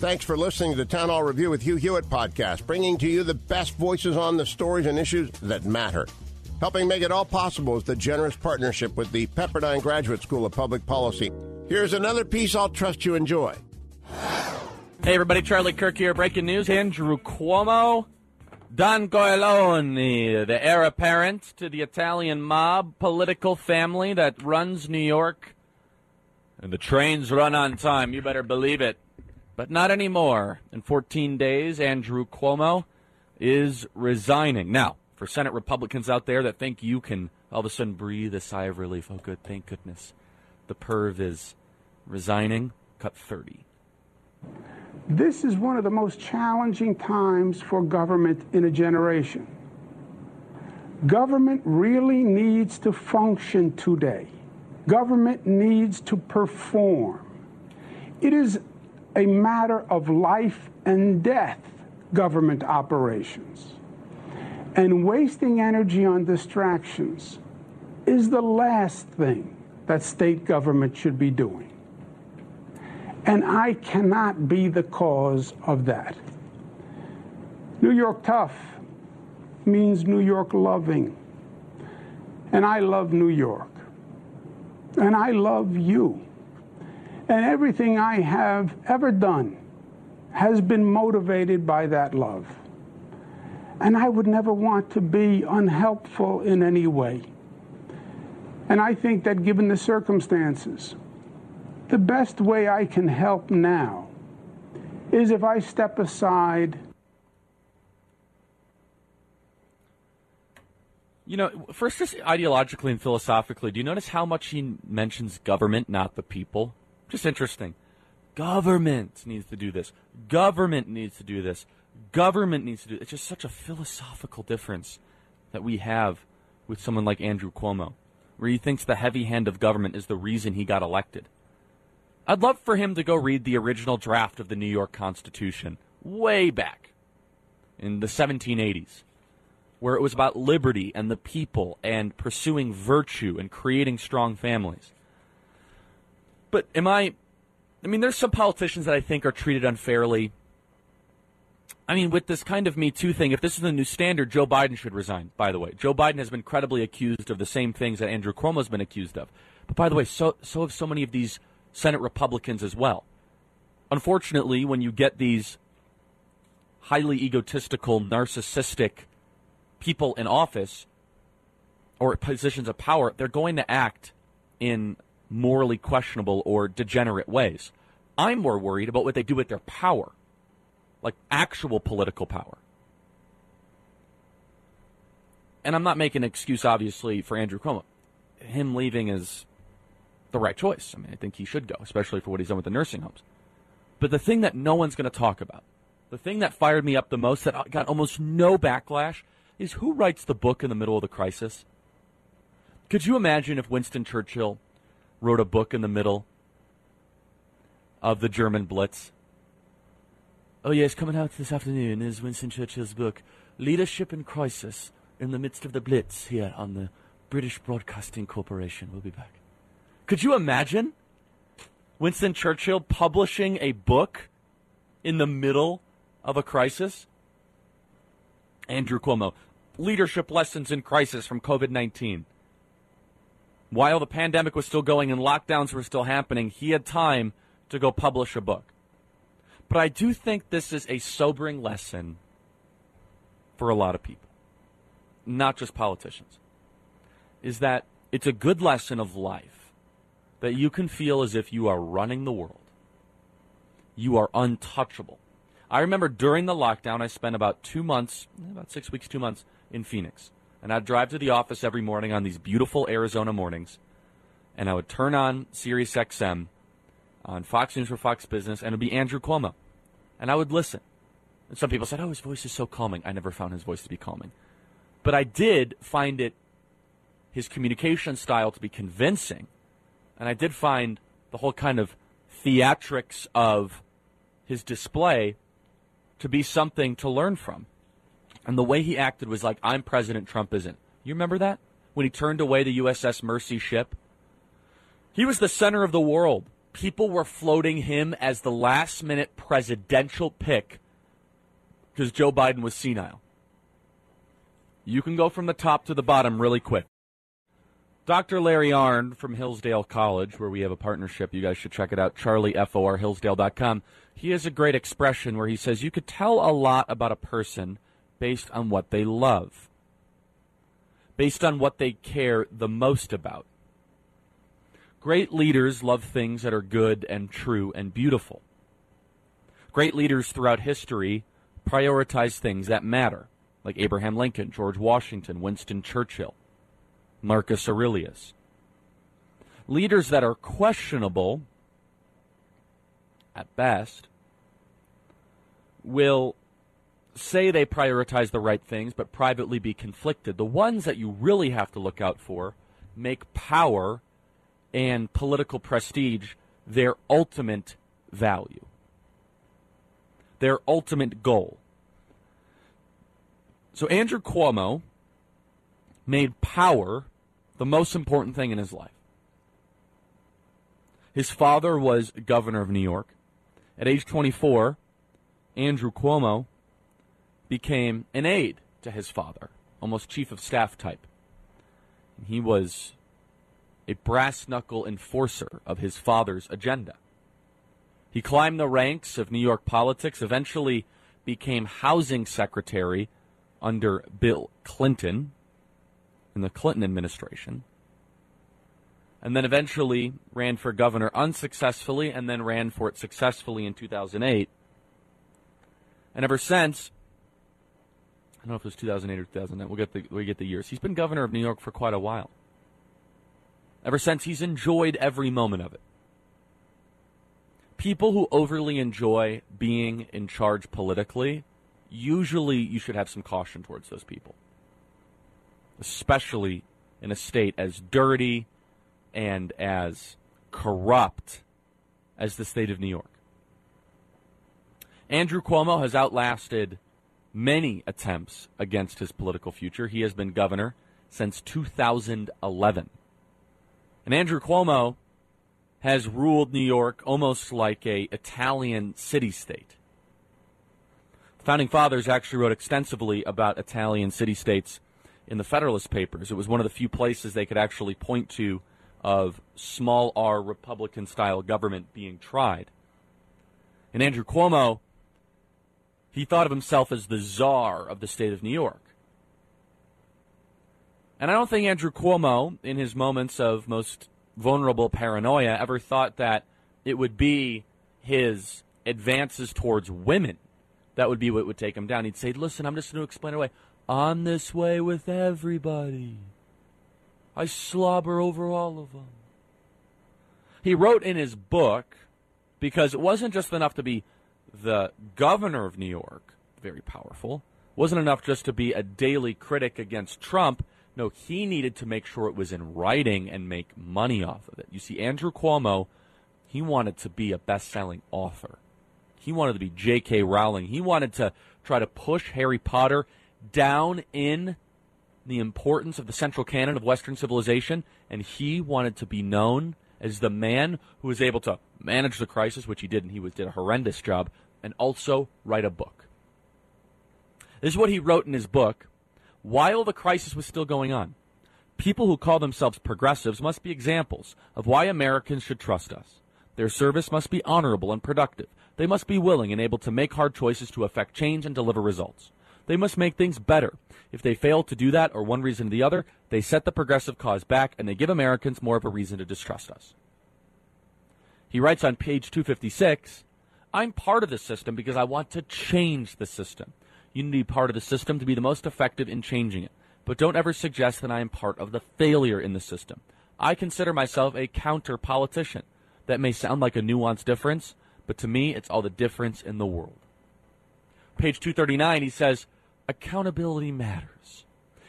Thanks for listening to the Town Hall Review with Hugh Hewitt podcast, bringing to you the best voices on the stories and issues that matter. Helping make it all possible is the generous partnership with the Pepperdine Graduate School of Public Policy. Here's another piece I'll trust you enjoy. Hey, everybody, Charlie Kirk here. Breaking news Andrew Cuomo, Don Corleone, the heir apparent to the Italian mob political family that runs New York. And the trains run on time, you better believe it. But not anymore. In 14 days, Andrew Cuomo is resigning. Now, for Senate Republicans out there that think you can all of a sudden breathe a sigh of relief, oh, good, thank goodness. The perv is resigning. Cut 30. This is one of the most challenging times for government in a generation. Government really needs to function today. Government needs to perform. It is a matter of life and death, government operations. And wasting energy on distractions is the last thing that state government should be doing. And I cannot be the cause of that. New York tough means New York loving. And I love New York. And I love you. And everything I have ever done has been motivated by that love. And I would never want to be unhelpful in any way. And I think that given the circumstances, the best way I can help now is if I step aside. You know, first, just ideologically and philosophically, do you notice how much he mentions government, not the people? Just interesting. Government needs to do this. Government needs to do this. Government needs to do. It's just such a philosophical difference that we have with someone like Andrew Cuomo, where he thinks the heavy hand of government is the reason he got elected. I'd love for him to go read the original draft of the New York Constitution way back in the 1780s, where it was about liberty and the people and pursuing virtue and creating strong families. But am I? I mean, there's some politicians that I think are treated unfairly. I mean, with this kind of Me Too thing, if this is the new standard, Joe Biden should resign, by the way. Joe Biden has been credibly accused of the same things that Andrew Cuomo's been accused of. But by the way, so, so have so many of these Senate Republicans as well. Unfortunately, when you get these highly egotistical, narcissistic people in office or positions of power, they're going to act in morally questionable or degenerate ways. I'm more worried about what they do with their power, like actual political power. And I'm not making an excuse, obviously, for Andrew Cuomo. Him leaving is the right choice. I mean, I think he should go, especially for what he's done with the nursing homes. But the thing that no one's going to talk about, the thing that fired me up the most, that got almost no backlash, is who writes the book in the middle of the crisis? Could you imagine if Winston Churchill wrote a book in the middle of the German Blitz? Oh, yes, coming out this afternoon is Winston Churchill's book, Leadership in Crisis in the Midst of the Blitz, here on the British Broadcasting Corporation. We'll be back. Could you imagine Winston Churchill publishing a book in the middle of a crisis? Andrew Cuomo, Leadership Lessons in Crisis from COVID 19. While the pandemic was still going and lockdowns were still happening, he had time to go publish a book. But I do think this is a sobering lesson for a lot of people, not just politicians, is that it's a good lesson of life that you can feel as if you are running the world. You are untouchable. I remember during the lockdown, I spent about two months, about six weeks, two months in Phoenix. And I'd drive to the office every morning on these beautiful Arizona mornings, and I would turn on Sirius XM, on Fox News or Fox Business, and it would be Andrew Cuomo. And I would listen. And some people said, oh, his voice is so calming. I never found his voice to be calming. But I did find it, his communication style to be convincing. And I did find the whole kind of theatrics of his display to be something to learn from. And the way he acted was like, I'm President, Trump isn't. You remember that? When he turned away the USS Mercy ship? He was the center of the world. People were floating him as the last minute presidential pick because Joe Biden was senile. You can go from the top to the bottom really quick. Dr. Larry Arnn from Hillsdale College, where we have a partnership, you guys should check it out, charliefor, He has a great expression where he says you could tell a lot about a person based on what they love, based on what they care the most about. Great leaders love things that are good and true and beautiful. Great leaders throughout history prioritize things that matter, like Abraham Lincoln, George Washington, Winston Churchill, Marcus Aurelius. Leaders that are questionable, at best, will say they prioritize the right things, but privately be conflicted. The ones that you really have to look out for make power and political prestige their ultimate value, their ultimate goal. So Andrew Cuomo made power the most important thing in his life. His father was governor of New York. At age 24, Andrew Cuomo became an aide to his father, almost chief of staff type. He was a brass knuckle enforcer of his father's agenda. He climbed the ranks of New York politics, eventually became housing secretary under Bill Clinton in the Clinton administration, and then eventually ran for governor unsuccessfully and then ran for it successfully in 2008. And ever since, I don't know if it was 2008 or 2009. We'll get the we get the years. He's been governor of New York for quite a while. Ever since he's enjoyed every moment of it. People who overly enjoy being in charge politically, usually you should have some caution towards those people. Especially in a state as dirty and as corrupt as the state of New York. Andrew Cuomo has outlasted many attempts against his political future. He has been governor since 2011. And Andrew Cuomo has ruled New York almost like a Italian city state. The founding Fathers actually wrote extensively about Italian city states in the Federalist Papers. It was one of the few places they could actually point to of small r Republican style government being tried. And Andrew Cuomo he thought of himself as the czar of the state of New York. And I don't think Andrew Cuomo, in his moments of most vulnerable paranoia, ever thought that it would be his advances towards women that would be what would take him down. He'd say, Listen, I'm just going to explain it away. I'm this way with everybody. I slobber over all of them. He wrote in his book, because it wasn't just enough to be the governor of New York, very powerful, wasn't enough just to be a daily critic against Trump. No, he needed to make sure it was in writing and make money off of it. You see, Andrew Cuomo, he wanted to be a best selling author. He wanted to be J.K. Rowling. He wanted to try to push Harry Potter down in the importance of the central canon of Western civilization, and he wanted to be known as the man who was able to manage the crisis, which he did, and he was, did a horrendous job, and also write a book. This is what he wrote in his book while the crisis was still going on. People who call themselves progressives must be examples of why Americans should trust us. Their service must be honorable and productive. They must be willing and able to make hard choices to affect change and deliver results. They must make things better. If they fail to do that, or one reason or the other, they set the progressive cause back and they give Americans more of a reason to distrust us. He writes on page 256 I'm part of the system because I want to change the system. You need to be part of the system to be the most effective in changing it. But don't ever suggest that I am part of the failure in the system. I consider myself a counter politician. That may sound like a nuanced difference, but to me, it's all the difference in the world. Page 239, he says, accountability matters.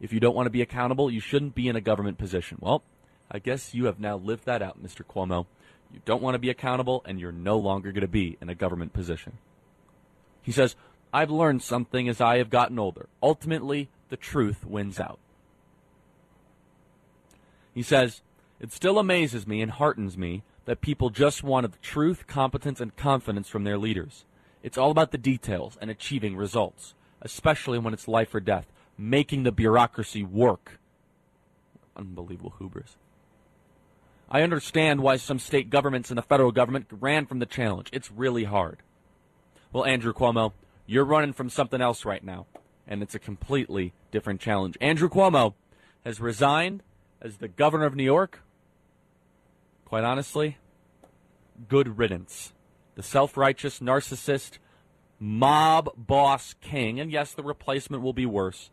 If you don't want to be accountable, you shouldn't be in a government position. Well, I guess you have now lived that out, Mr. Cuomo. You don't want to be accountable, and you're no longer going to be in a government position. He says, I've learned something as I have gotten older. Ultimately, the truth wins out. He says, It still amazes me and heartens me that people just wanted truth, competence, and confidence from their leaders. It's all about the details and achieving results, especially when it's life or death, making the bureaucracy work. Unbelievable hubris. I understand why some state governments and the federal government ran from the challenge. It's really hard. Well, Andrew Cuomo, you're running from something else right now, and it's a completely different challenge. Andrew Cuomo has resigned as the governor of New York. Quite honestly, good riddance. The self righteous narcissist mob boss king, and yes, the replacement will be worse,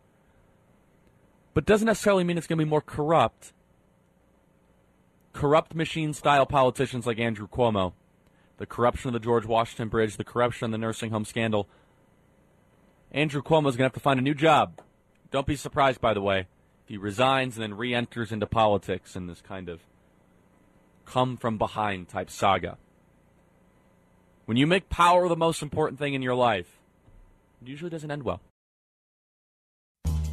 but doesn't necessarily mean it's going to be more corrupt. Corrupt machine style politicians like Andrew Cuomo, the corruption of the George Washington Bridge, the corruption of the nursing home scandal. Andrew Cuomo is going to have to find a new job. Don't be surprised, by the way, if he resigns and then re enters into politics in this kind of come from behind type saga. When you make power the most important thing in your life, it usually doesn't end well.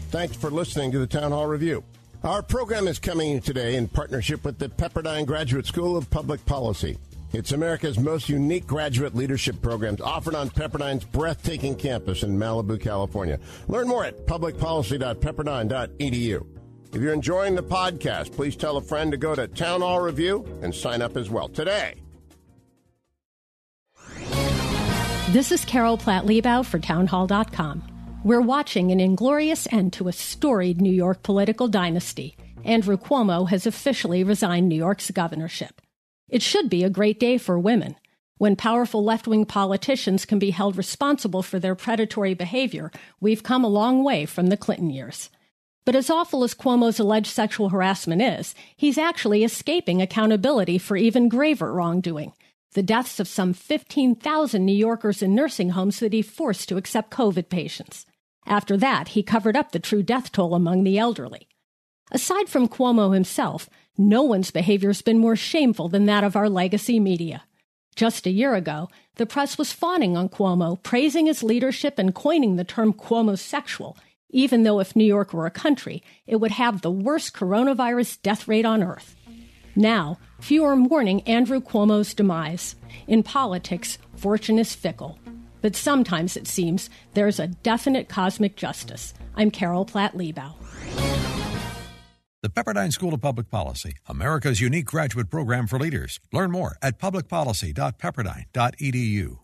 Thanks for listening to the Town Hall Review. Our program is coming today in partnership with the Pepperdine Graduate School of Public Policy. It's America's most unique graduate leadership programs offered on Pepperdine's breathtaking campus in Malibu, California. Learn more at publicpolicy.pepperdine.edu. If you're enjoying the podcast, please tell a friend to go to Town Hall Review and sign up as well today. This is Carol Platt Liebau for Townhall.com. We're watching an inglorious end to a storied New York political dynasty. Andrew Cuomo has officially resigned New York's governorship. It should be a great day for women. When powerful left wing politicians can be held responsible for their predatory behavior, we've come a long way from the Clinton years. But as awful as Cuomo's alleged sexual harassment is, he's actually escaping accountability for even graver wrongdoing the deaths of some 15,000 New Yorkers in nursing homes that he forced to accept COVID patients. After that, he covered up the true death toll among the elderly. Aside from Cuomo himself, no one's behavior has been more shameful than that of our legacy media. Just a year ago, the press was fawning on Cuomo, praising his leadership and coining the term Cuomosexual, even though if New York were a country, it would have the worst coronavirus death rate on earth. Now, few are mourning Andrew Cuomo's demise. In politics, fortune is fickle. But sometimes it seems there's a definite cosmic justice. I'm Carol Platt Liebau. The Pepperdine School of Public Policy, America's unique graduate program for leaders. Learn more at publicpolicy.pepperdine.edu.